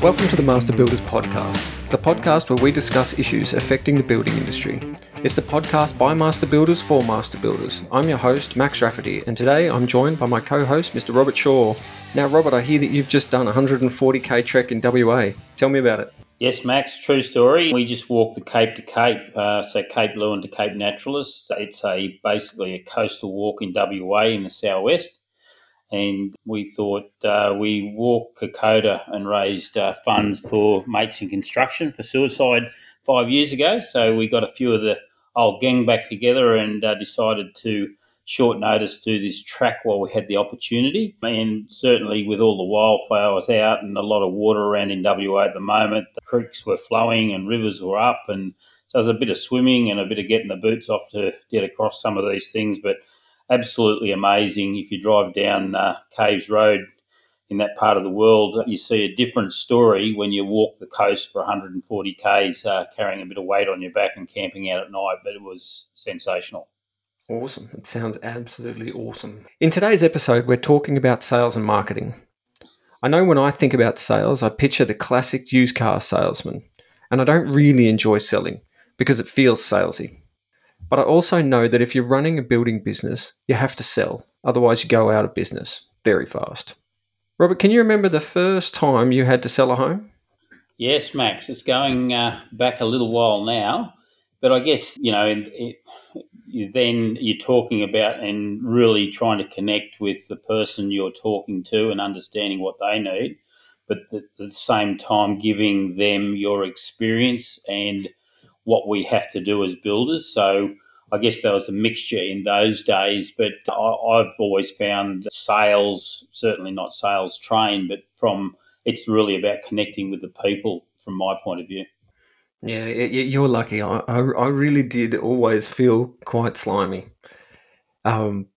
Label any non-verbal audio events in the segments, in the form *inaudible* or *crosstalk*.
Welcome to the Master Builders Podcast, the podcast where we discuss issues affecting the building industry. It's the podcast by Master Builders for Master Builders. I'm your host, Max Rafferty, and today I'm joined by my co host, Mr. Robert Shaw. Now, Robert, I hear that you've just done a 140k trek in WA. Tell me about it. Yes, Max, true story. We just walked the Cape to Cape, uh, so Cape Leeuwin to Cape Naturaliste. It's a basically a coastal walk in WA in the southwest and we thought uh, we walked Kokoda and raised uh, funds for mates in construction for suicide five years ago. So we got a few of the old gang back together and uh, decided to short notice do this track while we had the opportunity. And certainly with all the wildflowers out and a lot of water around in WA at the moment, the creeks were flowing and rivers were up and so it was a bit of swimming and a bit of getting the boots off to get across some of these things, but absolutely amazing. If you drive down uh, Caves Road in that part of the world, you see a different story when you walk the coast for 140 k's, uh, carrying a bit of weight on your back and camping out at night. But it was sensational. Awesome. It sounds absolutely awesome. In today's episode, we're talking about sales and marketing. I know when I think about sales, I picture the classic used car salesman, and I don't really enjoy selling because it feels salesy. But I also know that if you're running a building business, you have to sell. Otherwise, you go out of business very fast. Robert, can you remember the first time you had to sell a home? Yes, Max. It's going uh, back a little while now. But I guess, you know, it, then you're talking about and really trying to connect with the person you're talking to and understanding what they need, but at the same time giving them your experience and what we have to do as builders. So I guess there was a mixture in those days, but I, have always found sales, certainly not sales trained, but from it's really about connecting with the people from my point of view. Yeah, you're lucky. I, I really did always feel quite slimy. Um,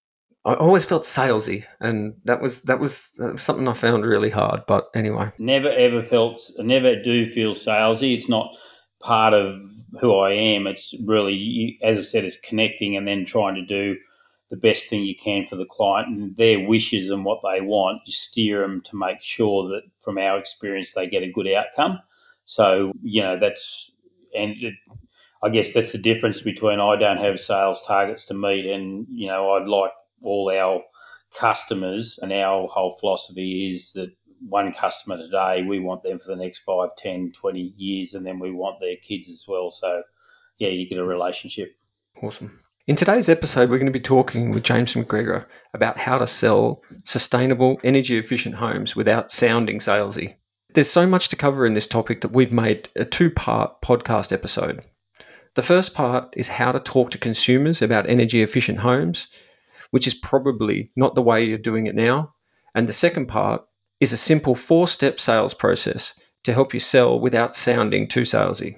I always felt salesy, and that was that was something I found really hard. But anyway, never ever felt, never do feel salesy. It's not part of who I am. It's really, as I said, it's connecting and then trying to do the best thing you can for the client and their wishes and what they want. You steer them to make sure that, from our experience, they get a good outcome. So you know that's and it, I guess that's the difference between I don't have sales targets to meet, and you know I'd like all our customers and our whole philosophy is that one customer today, we want them for the next 5, 10, 20 years, and then we want their kids as well. So, yeah, you get a relationship. Awesome. In today's episode, we're going to be talking with James McGregor about how to sell sustainable, energy efficient homes without sounding salesy. There's so much to cover in this topic that we've made a two part podcast episode. The first part is how to talk to consumers about energy efficient homes, which is probably not the way you're doing it now. And the second part is a simple four step sales process to help you sell without sounding too salesy.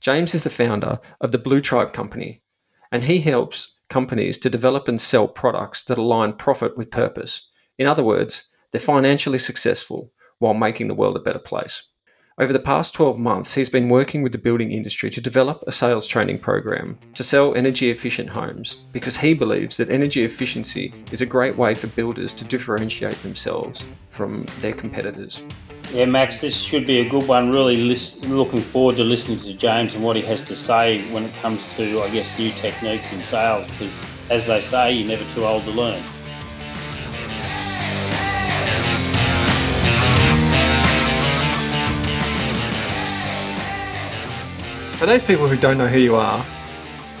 James is the founder of the Blue Tribe Company, and he helps companies to develop and sell products that align profit with purpose. In other words, they're financially successful while making the world a better place. Over the past 12 months, he's been working with the building industry to develop a sales training program to sell energy efficient homes because he believes that energy efficiency is a great way for builders to differentiate themselves from their competitors. Yeah, Max, this should be a good one. Really looking forward to listening to James and what he has to say when it comes to, I guess, new techniques in sales because, as they say, you're never too old to learn. For those people who don't know who you are,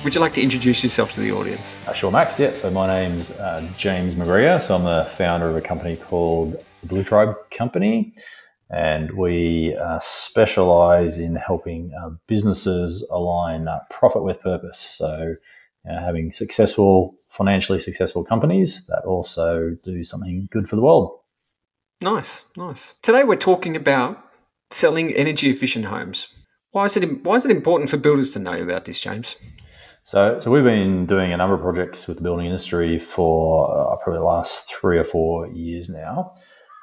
would you like to introduce yourself to the audience? Uh, sure, Max. Yeah. So my name's uh, James McGregor. So I'm the founder of a company called Blue Tribe Company, and we uh, specialize in helping uh, businesses align uh, profit with purpose. So having successful, financially successful companies that also do something good for the world. Nice, nice. Today we're talking about selling energy efficient homes. Why is it why is it important for builders to know about this, James? So, so we've been doing a number of projects with the building industry for uh, probably the last three or four years now,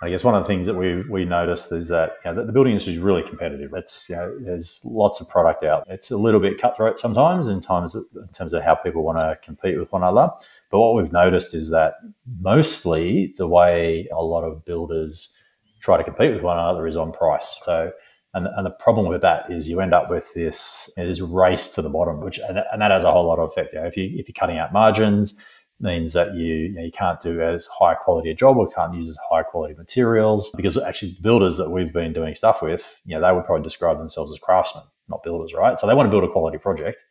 I guess one of the things that we we noticed is that you know, the building industry is really competitive. It's you know, there's lots of product out. It's a little bit cutthroat sometimes in of, in terms of how people want to compete with one another. But what we've noticed is that mostly the way a lot of builders try to compete with one another is on price. So and, and the problem with that is you end up with this, this race to the bottom, which and, and that has a whole lot of effect. You know, if you if you're cutting out margins, means that you, you, know, you can't do as high quality a job or can't use as high quality materials because actually the builders that we've been doing stuff with, you know, they would probably describe themselves as craftsmen, not builders, right? So they want to build a quality project,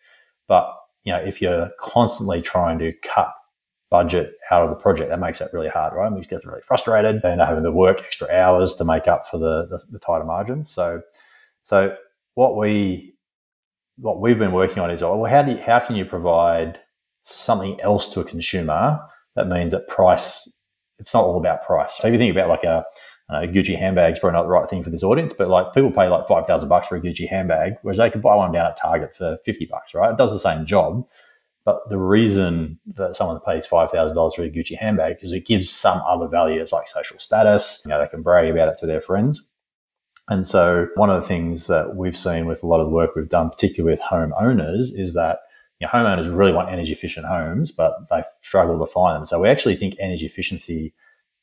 but you know, if you're constantly trying to cut budget out of the project, that makes that really hard, right? And Which gets really frustrated and having to work extra hours to make up for the, the, the tighter margins. So, so what we what we've been working on is, oh, well, how do you, how can you provide something else to a consumer, that means that price, it's not all about price. So if you think about like a, a Gucci handbag is probably not the right thing for this audience, but like people pay like 5,000 bucks for a Gucci handbag, whereas they could buy one down at Target for 50 bucks, right? It does the same job. But the reason that someone pays five thousand dollars for a Gucci handbag is it gives some other values like social status. You know, they can brag about it to their friends. And so one of the things that we've seen with a lot of the work we've done, particularly with home owners, is that you know, homeowners really want energy efficient homes, but they struggle to find them. So we actually think energy efficiency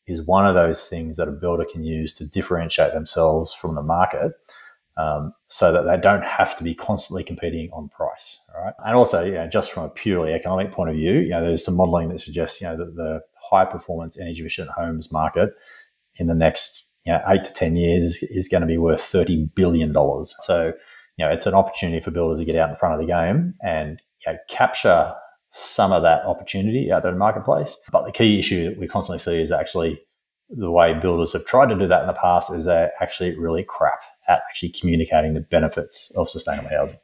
is one of those things that a builder can use to differentiate themselves from the market. Um, so that they don't have to be constantly competing on price. Right. And also, you know, just from a purely economic point of view, you know, there's some modeling that suggests, you know, that the high performance energy efficient homes market in the next, you know, eight to 10 years is, is going to be worth $30 billion. So, you know, it's an opportunity for builders to get out in front of the game and you know, capture some of that opportunity out there in the marketplace. But the key issue that we constantly see is actually the way builders have tried to do that in the past is they're actually really crap at actually communicating the benefits of sustainable housing.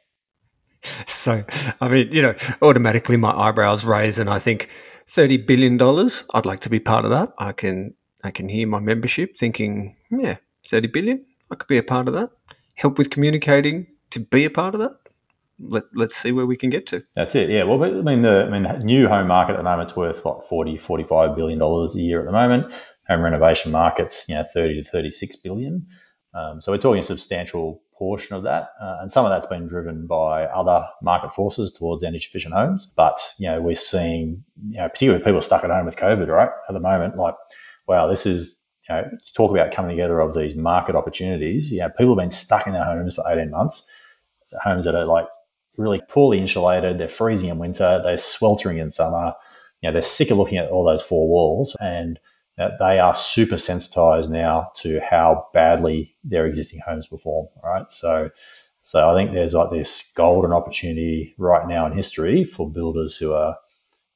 So, I mean, you know, automatically my eyebrows raise, and I think thirty billion dollars. I'd like to be part of that. I can, I can hear my membership thinking, yeah, thirty billion. I could be a part of that. Help with communicating to be a part of that let, let's see where we can get to. That's it. Yeah. Well, I mean, the I mean, new home market at the moment is worth what 40, 45 billion dollars a year at the moment. Home renovation markets, you know, 30 to 36 billion. Um, so we're talking a substantial portion of that, uh, and some of that's been driven by other market forces towards energy efficient homes. But you know, we're seeing, you know, particularly people stuck at home with COVID, right? At the moment, like, wow, this is you know, talk about coming together of these market opportunities. You know, people have been stuck in their homes for 18 months, homes that are like really poorly insulated. They're freezing in winter. They're sweltering in summer. You know, they're sick of looking at all those four walls, and they are super sensitized now to how badly their existing homes perform. Right, so. So I think there's like this golden opportunity right now in history for builders who are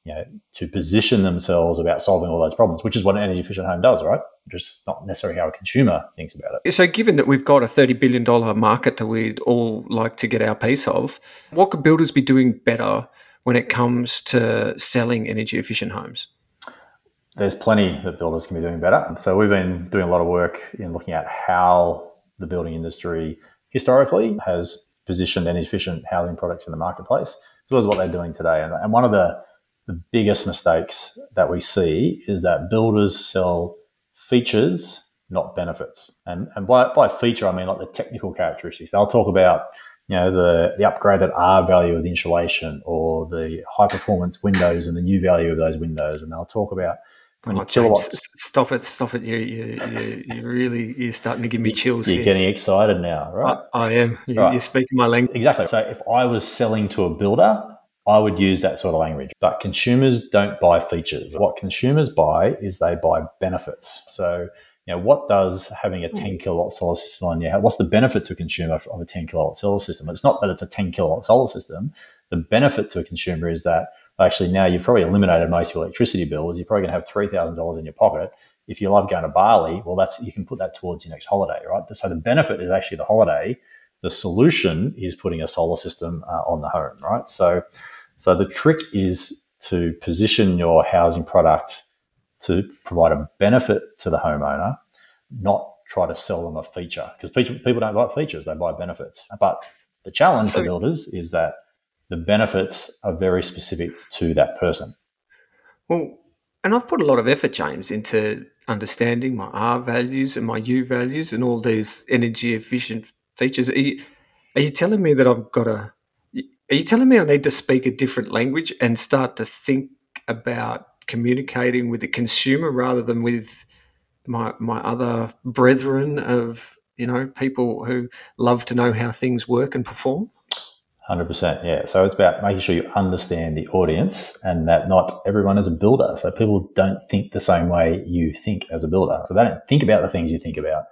you know, to position themselves about solving all those problems, which is what an energy efficient home does, right? Just not necessarily how a consumer thinks about it. So, given that we've got a $30 billion market that we'd all like to get our piece of, what could builders be doing better when it comes to selling energy efficient homes? There's plenty that builders can be doing better. So, we've been doing a lot of work in looking at how the building industry historically has positioned energy efficient housing products in the marketplace, as well as what they're doing today. And, and one of the the biggest mistakes that we see is that builders sell features, not benefits. And, and by, by feature, I mean like the technical characteristics. They'll talk about you know the, the upgraded R value of the insulation or the high performance windows and the U value of those windows, and they'll talk about Oh, James, stop it! Stop it! You, you, you, you really, you're starting to give me chills. You're here. getting excited now, right? I, I am. You, right. You're speaking my language. Exactly. So, if I was selling to a builder, I would use that sort of language. But consumers don't buy features. What consumers buy is they buy benefits. So, you know, what does having a 10 kilowatt solar system on your house, what's the benefit to a consumer of a 10 kilowatt solar system? It's not that it's a 10 kilowatt solar system. The benefit to a consumer is that actually now you've probably eliminated most of your electricity bills. You're probably going to have $3,000 in your pocket. If you love going to Bali, well, that's, you can put that towards your next holiday, right? So the benefit is actually the holiday. The solution is putting a solar system uh, on the home, right? So, so the trick is to position your housing product to provide a benefit to the homeowner, not try to sell them a feature because people don't buy features, they buy benefits. But the challenge so, for builders is that the benefits are very specific to that person. Well, and I've put a lot of effort, James, into understanding my R values and my U values and all these energy efficient features. Are you, are you telling me that I've got to? Are you telling me I need to speak a different language and start to think about communicating with the consumer rather than with my my other brethren of you know people who love to know how things work and perform? Hundred percent, yeah. So it's about making sure you understand the audience and that not everyone is a builder. So people don't think the same way you think as a builder. So they don't think about the things you think about.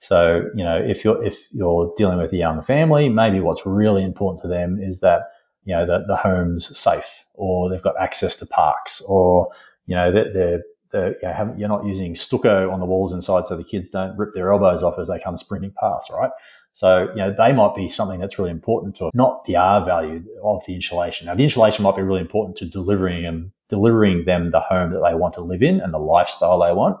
So you know, if you're if you're dealing with a young family, maybe what's really important to them is that you know the, the home's safe, or they've got access to parks, or you know that they're, they're you know, you're not using stucco on the walls inside so the kids don't rip their elbows off as they come sprinting past, right? So, you know, they might be something that's really important to not the R value of the insulation. Now, the insulation might be really important to delivering them, delivering them the home that they want to live in and the lifestyle they want.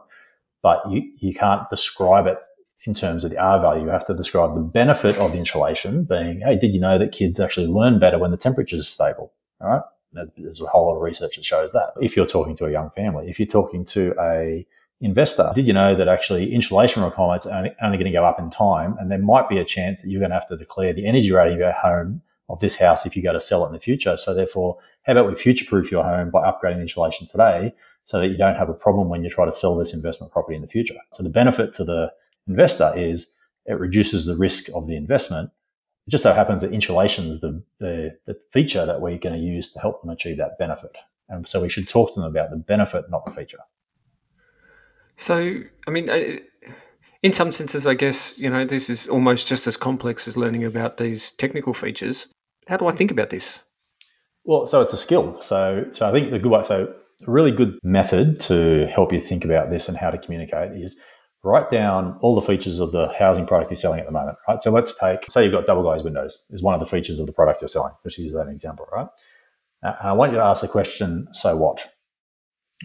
But you, you can't describe it in terms of the R value. You have to describe the benefit of the insulation being, hey, did you know that kids actually learn better when the temperature is stable? All right. There's, there's a whole lot of research that shows that. If you're talking to a young family, if you're talking to a investor. Did you know that actually insulation requirements are only, going to go up in time? And there might be a chance that you're going to have to declare the energy rating of your home of this house if you go to sell it in the future. So therefore, how about we future proof your home by upgrading insulation today so that you don't have a problem when you try to sell this investment property in the future? So the benefit to the investor is it reduces the risk of the investment. It just so happens that insulation is the, the, the feature that we're going to use to help them achieve that benefit. And so we should talk to them about the benefit, not the feature. So, I mean, in some senses, I guess, you know, this is almost just as complex as learning about these technical features. How do I think about this? Well, so it's a skill. So, so I think the good way, so a really good method to help you think about this and how to communicate is write down all the features of the housing product you're selling at the moment, right? So let's take, say you've got double glazed windows is one of the features of the product you're selling. Let's use that example, right? And I want you to ask the question, so what?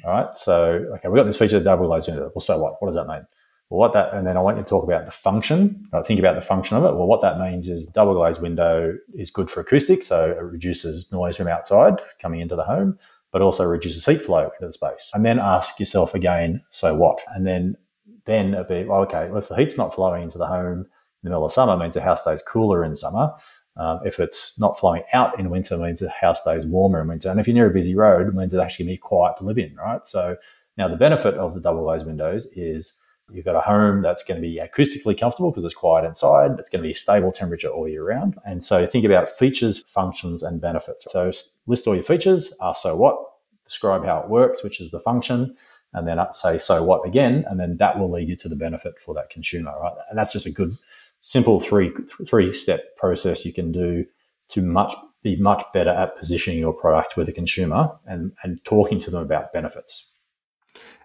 All right. So, okay, we've got this feature, double glazed window. Well, so what? What does that mean? Well, what that, and then I want you to talk about the function. I think about the function of it. Well, what that means is double glazed window is good for acoustics. So it reduces noise from outside coming into the home, but also reduces heat flow into the space. And then ask yourself again, so what? And then, then it'd be, well, okay, well, if the heat's not flowing into the home in the middle of summer, means the house stays cooler in summer. Um, if it's not flowing out in winter, means the house stays warmer in winter. And if you're near a busy road, it means it's actually going to be quiet to live in, right? So now the benefit of the double glazed windows is you've got a home that's going to be acoustically comfortable because it's quiet inside. It's going to be stable temperature all year round. And so think about features, functions, and benefits. So list all your features, ask so what, describe how it works, which is the function, and then say so what again, and then that will lead you to the benefit for that consumer, right? And that's just a good simple three three step process you can do to much be much better at positioning your product with a consumer and and talking to them about benefits.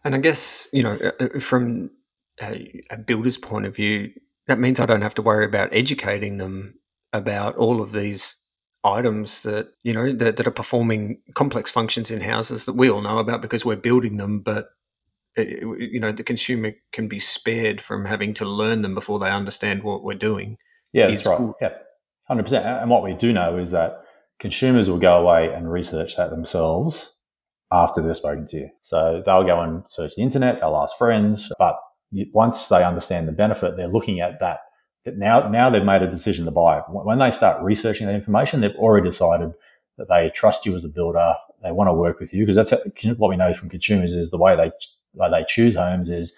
And I guess you know uh, uh, from a, a builder's point of view, that means I don't have to worry about educating them about all of these items that you know that, that are performing complex functions in houses that we all know about because we're building them but you know the consumer can be spared from having to learn them before they understand what we're doing. Yeah, that's right. Good. Yeah, hundred percent. And what we do know is that consumers will go away and research that themselves after they've spoken to you. So they'll go and search the internet, they'll ask friends, but once they understand the benefit, they're looking at that. That now, now they've made a decision to buy. When they start researching that information, they've already decided that they trust you as a builder. They want to work with you because that's what we know from consumers is the way they like they choose homes is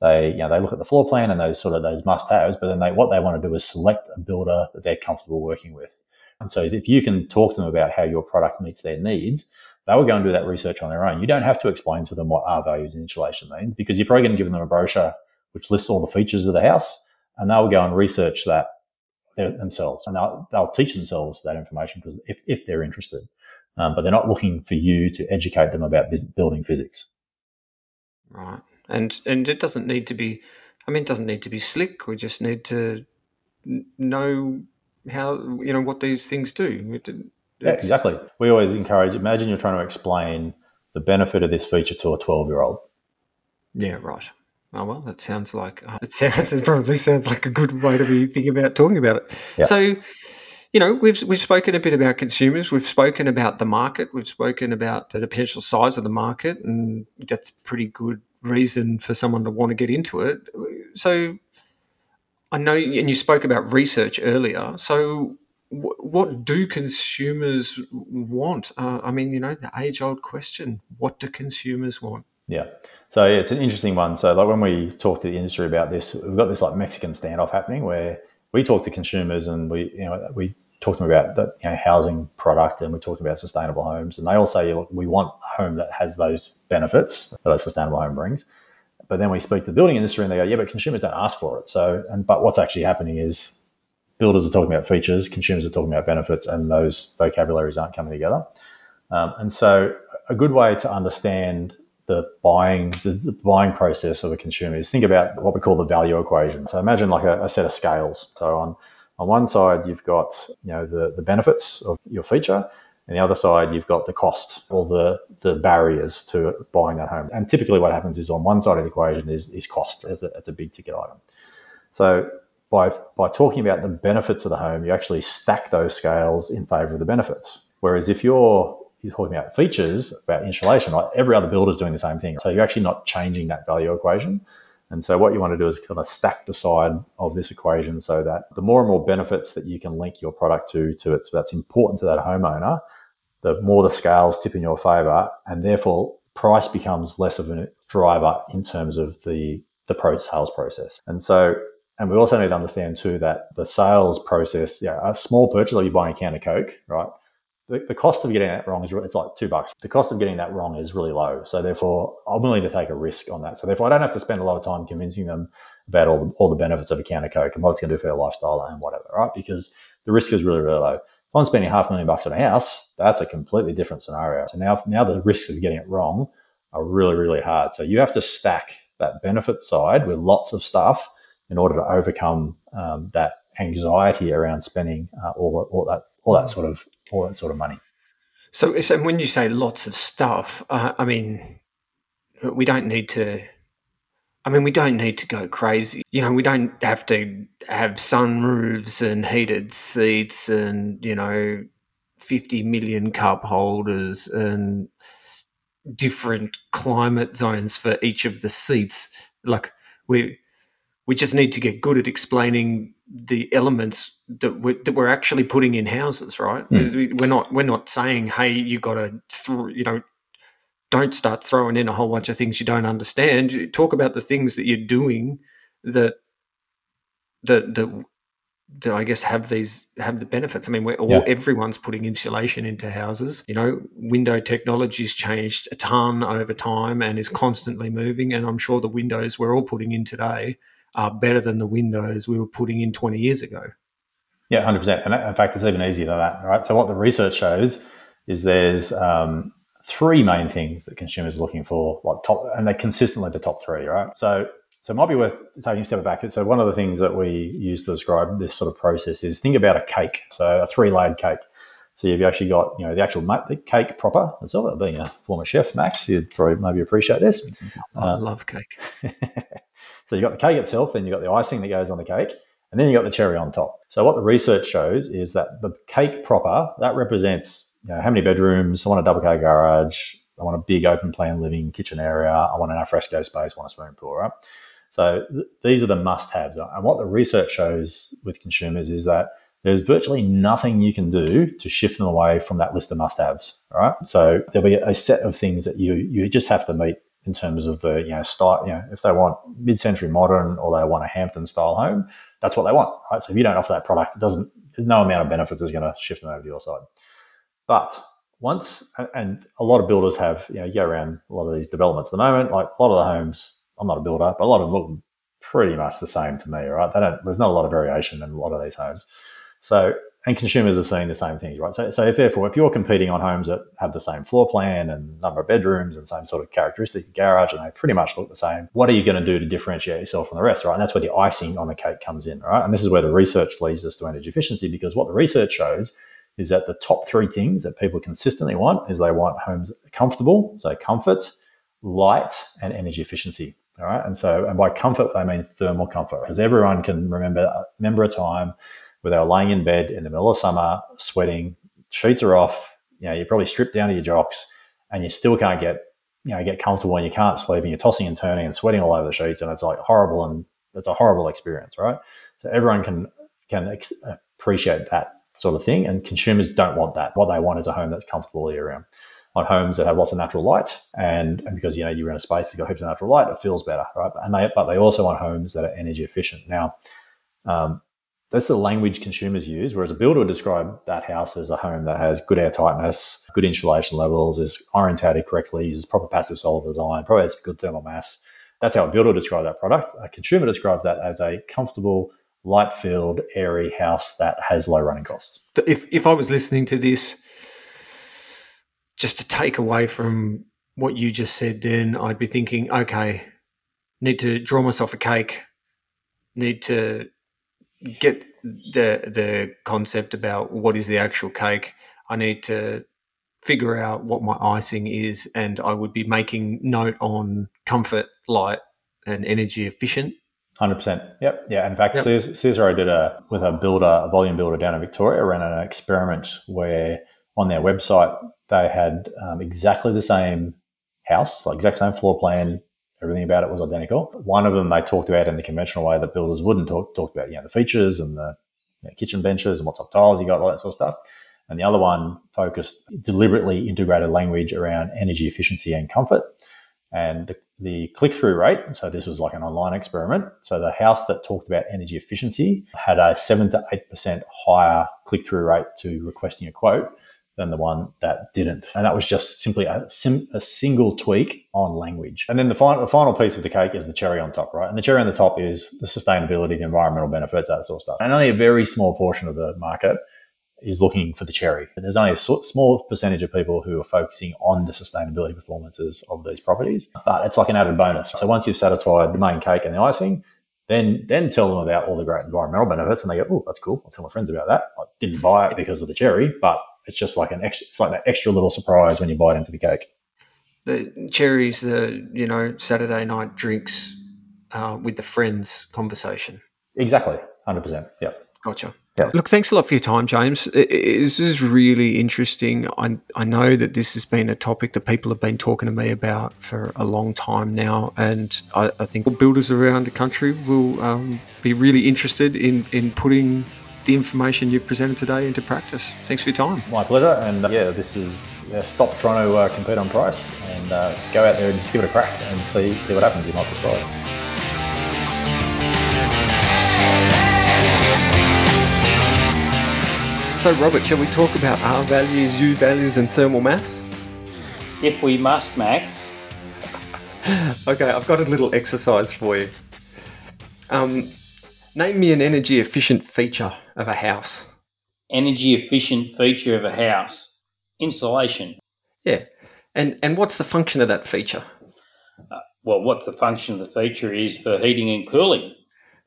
they you know they look at the floor plan and those sort of those must haves, but then they what they want to do is select a builder that they're comfortable working with. And so if you can talk to them about how your product meets their needs, they will go and do that research on their own. You don't have to explain to them what R values in insulation means because you're probably going to give them a brochure which lists all the features of the house, and they'll go and research that themselves, and they'll, they'll teach themselves that information because if, if they're interested. Um, but they're not looking for you to educate them about building physics. Right. And and it doesn't need to be I mean it doesn't need to be slick. We just need to know how you know what these things do. yeah, exactly. We always encourage imagine you're trying to explain the benefit of this feature to a 12 year old. Yeah, right. Oh well, that sounds like uh, *laughs* it sounds it probably sounds like a good way to be thinking about talking about it. Yeah. So, you know, we've we've spoken a bit about consumers. We've spoken about the market. We've spoken about the potential size of the market, and that's pretty good reason for someone to want to get into it. So, I know, and you spoke about research earlier. So, what do consumers want? Uh, I mean, you know, the age old question: What do consumers want? Yeah. So yeah, it's an interesting one. So like when we talk to the industry about this, we've got this like Mexican standoff happening where we talk to consumers and we you know we talk to them about the you know, housing product and we talk about sustainable homes and they all say look, we want a home that has those benefits that a sustainable home brings. But then we speak to the building industry and they go, yeah, but consumers don't ask for it. So and but what's actually happening is builders are talking about features, consumers are talking about benefits, and those vocabularies aren't coming together. Um, and so a good way to understand the buying the, the, buying process of a consumer is think about what we call the value equation. So imagine like a, a, set of scales. So on on one side you've got you know the, the benefits of your feature, and the other side you've got the cost or the the barriers to buying that home. And typically what happens is on one side of the equation is is cost as a, as a big ticket item. So by by talking about the benefits of the home, you actually stack those scales in favor of the benefits. Whereas if you're you're talking about features, about insulation, like every other builder is doing the same thing. So you're actually not changing that value equation. And so what you want to do is kind of stack the side of this equation so that the more and more benefits that you can link your product to, to it, so that's important to that homeowner, the more the scales tip in your favor, and therefore price becomes less of a driver in terms of the the pro sales process. And so, and we also need to understand too that the sales process, yeah, a small purchase, like you're buying a can of Coke, right? The, the cost of getting that wrong is it's like two bucks. The cost of getting that wrong is really low. So therefore, I'm willing to take a risk on that. So therefore, I don't have to spend a lot of time convincing them about all the, all the benefits of a of Coke and what it's going to do for their lifestyle and whatever, right? Because the risk is really, really low. If I'm spending half a million bucks on a house, that's a completely different scenario. So now, now the risks of getting it wrong are really, really hard. So you have to stack that benefit side with lots of stuff in order to overcome um, that anxiety around spending uh, all, all that all that sort of all that sort of money. So, so when you say lots of stuff, uh, I mean, we don't need to. I mean, we don't need to go crazy. You know, we don't have to have sunroofs and heated seats and you know, fifty million cup holders and different climate zones for each of the seats. Like we we just need to get good at explaining the elements that we're, that we're actually putting in houses, right? Mm. We're not we're not saying, hey, you got to, th- you know, don't start throwing in a whole bunch of things you don't understand. Talk about the things that you're doing that that that that I guess have these have the benefits. I mean, we're all yeah. everyone's putting insulation into houses. You know, window technology's changed a ton over time and is constantly moving. And I'm sure the windows we're all putting in today are better than the windows we were putting in 20 years ago. Yeah, 100%. And in fact, it's even easier than that, right? So, what the research shows is there's um, three main things that consumers are looking for, like top, and they're consistently the top three, right? So, so it might be worth taking a step back. So, one of the things that we use to describe this sort of process is think about a cake, so a three layered cake. So you've actually got, you know, the actual the cake proper itself. Being a former chef, Max, you'd probably maybe appreciate this. I uh, love cake. *laughs* So you've got the cake itself, then you've got the icing that goes on the cake, and then you've got the cherry on top. So what the research shows is that the cake proper, that represents you know, how many bedrooms, I want a double car garage, I want a big open plan living kitchen area, I want an alfresco space, I want a swimming pool, right? So th- these are the must-haves. And what the research shows with consumers is that there's virtually nothing you can do to shift them away from that list of must-haves, right? So there'll be a set of things that you you just have to meet in terms of the you know style. You know, if they want mid-century modern or they want a Hampton style home, that's what they want, right? So if you don't offer that product, it doesn't. There's no amount of benefits is going to shift them over to your side. But once, and a lot of builders have, you know, you go around a lot of these developments at the moment. Like a lot of the homes, I'm not a builder, but a lot of them look pretty much the same to me, right? They don't. There's not a lot of variation in a lot of these homes. So and consumers are seeing the same things, right? So, so if therefore, if you're competing on homes that have the same floor plan and number of bedrooms and same sort of characteristic garage, and they pretty much look the same, what are you going to do to differentiate yourself from the rest, right? And that's where the icing on the cake comes in, right? And this is where the research leads us to energy efficiency because what the research shows is that the top three things that people consistently want is they want homes comfortable, so comfort, light, and energy efficiency. All right. And so, and by comfort, they mean thermal comfort because everyone can remember, remember a time where they were laying in bed in the middle of summer, sweating, sheets are off, you know, you're probably stripped down to your jocks and you still can't get, you know, get comfortable and you can't sleep and you're tossing and turning and sweating all over the sheets and it's like horrible and it's a horrible experience, right? So everyone can can ex- appreciate that sort of thing and consumers don't want that. What they want is a home that's comfortable year round. On homes that have lots of natural light, and, and because you know you're in a space that's got heaps of natural light, it feels better, right? And they but they also want homes that are energy efficient. Now, um, that's the language consumers use. Whereas a builder would describe that house as a home that has good air tightness, good insulation levels, is orientated correctly, uses proper passive solar design, probably has good thermal mass. That's how a builder would describe that product. A consumer describes that as a comfortable, light filled, airy house that has low running costs. If if I was listening to this, just to take away from what you just said, then I'd be thinking, okay, need to draw myself a cake, need to get the the concept about what is the actual cake. I need to figure out what my icing is, and I would be making note on comfort, light, and energy efficient. Hundred percent. Yep. Yeah. In fact, yep. Caesar did a with a builder, a volume builder down in Victoria, ran an experiment where on their website they had um, exactly the same house, like exact same floor plan, Everything about it was identical. One of them they talked about in the conventional way that builders wouldn't talk, talked about, you know, the features and the you know, kitchen benches and what type of tiles you got, all that sort of stuff. And the other one focused deliberately integrated language around energy efficiency and comfort. And the, the click through rate, so this was like an online experiment. So the house that talked about energy efficiency had a 7 to 8% higher click through rate to requesting a quote than the one that didn't. And that was just simply a, sim, a single tweak on language. And then the final, the final piece of the cake is the cherry on top, right? And the cherry on the top is the sustainability, the environmental benefits, that sort of stuff. And only a very small portion of the market is looking for the cherry. And there's only a small percentage of people who are focusing on the sustainability performances of these properties, but it's like an added bonus. So once you've satisfied the main cake and the icing, then then tell them about all the great environmental benefits, and they go, "Oh, that's cool." I'll tell my friends about that. I didn't buy it because of the cherry, but it's just like an extra, it's like that extra little surprise when you bite into the cake. The cherries, the you know Saturday night drinks uh, with the friends conversation. Exactly, hundred percent. Yeah, gotcha. Yeah. Look, thanks a lot for your time, James. this is really interesting. I, I know that this has been a topic that people have been talking to me about for a long time now, and I, I think builders around the country will um, be really interested in, in putting the information you've presented today into practice. Thanks for your time. My pleasure. And uh, yeah, this is yeah, stop trying to uh, compete on price and uh, go out there and just *laughs* give it a crack and see see what happens. You might be surprised. So, Robert, shall we talk about R values, U values, and thermal mass? If we must, Max. *laughs* okay, I've got a little exercise for you. Um, Name me an energy efficient feature of a house. Energy efficient feature of a house. Insulation. Yeah. And and what's the function of that feature? Uh, well, what's the function of the feature is for heating and cooling.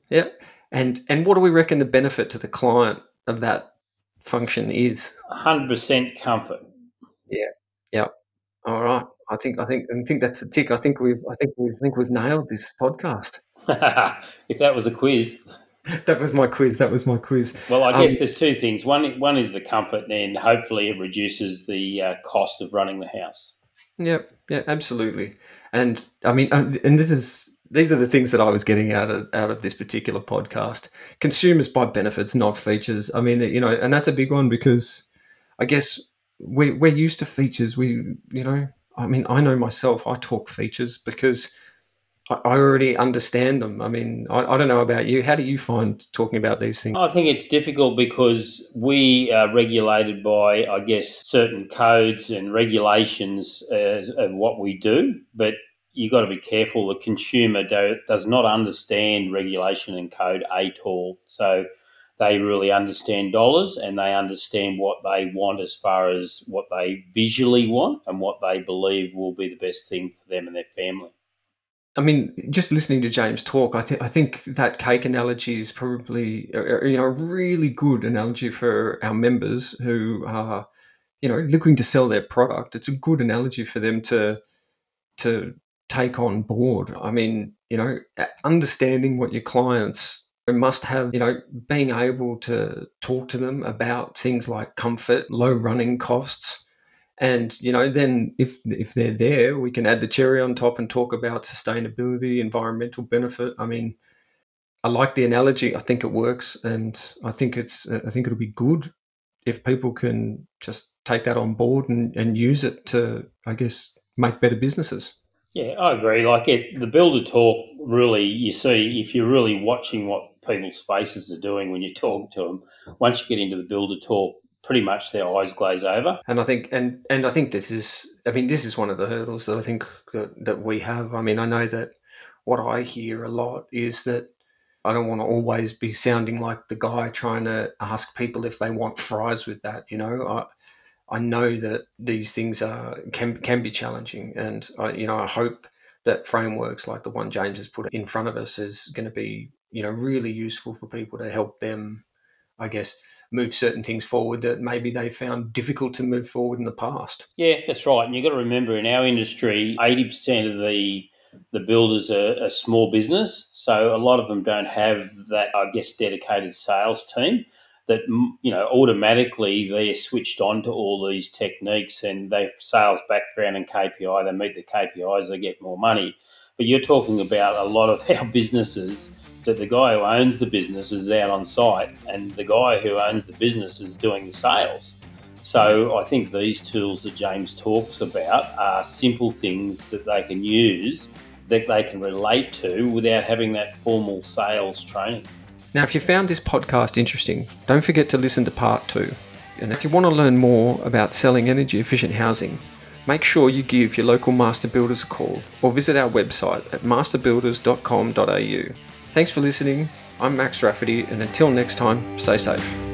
Yeah. And and what do we reckon the benefit to the client of that function is? 100% comfort. Yeah. Yeah. All right. I think I think I think that's a tick. I think we've I think we think we've nailed this podcast. *laughs* if that was a quiz. *laughs* that was my quiz. That was my quiz. Well, I guess um, there's two things. One, one is the comfort, and hopefully it reduces the uh, cost of running the house. Yep. Yeah. Absolutely. And I mean, and this is these are the things that I was getting out of out of this particular podcast. Consumers buy benefits, not features. I mean, you know, and that's a big one because I guess we we're used to features. We, you know, I mean, I know myself. I talk features because I already understand them. I mean, I, I, don't know about you. How do you find talking about these things? I think it's difficult because we are regulated by, I guess, certain codes and regulations as, of what we do. But you've got to be careful. The consumer do, does not understand regulation and code at all. So they really understand dollars and they understand what they want as far as what they visually want and what they believe will be the best thing for them and their family. I mean, just listening to James talk, I think I think that cake analogy is probably a, you know a really good analogy for our members who are you know looking to sell their product. It's a good analogy for them to to take on board. I mean, you know, understanding what your clients must have, you know, being able to talk to them about things like comfort, low running costs. And, you know, then if if they're there, we can add the cherry on top and talk about sustainability, environmental benefit. I mean, I like the analogy. I think it works, and I think it's. Uh, I think it'll be good if people can just take that on board and, and use it to, I guess, make better businesses. Yeah, I agree. Like it, the builder talk, really, you see if you're really watching what people's faces are doing when you talk to them. Once you get into the builder talk, pretty much their eyes glaze over. And I think, and and I think this is, I mean, this is one of the hurdles that I think that, that we have. I mean, I know that what I hear a lot is that I don't want to always be sounding like the guy trying to ask people if they want fries with that. You know, I I know that these things are can can be challenging, and I you know I hope that frameworks like the one James has put in front of us is going to be you know really useful for people to help them, I guess, move certain things forward that maybe they found difficult to move forward in the past. Yeah, that's right. And you've got to remember in our industry, eighty percent of the the builders are a small business, so a lot of them don't have that, I guess, dedicated sales team that you know automatically they're switched on to all these techniques and they have sales background and KPI. They meet the KPIs, they get more money. But you're talking about a lot of *laughs* our businesses that the guy who owns the business is out on site and the guy who owns the business is doing the sales. So I think these tools that James talks about are simple things that they can use that they can relate to without having that formal sales training. Now, if you found this podcast interesting, don't forget to listen to part two. And if you want to learn more about selling energy efficient housing, make sure you give your local master builders a call or visit our website at masterbuilders.com.au. Thanks for listening. I'm Max Rafferty, and until next time, stay safe.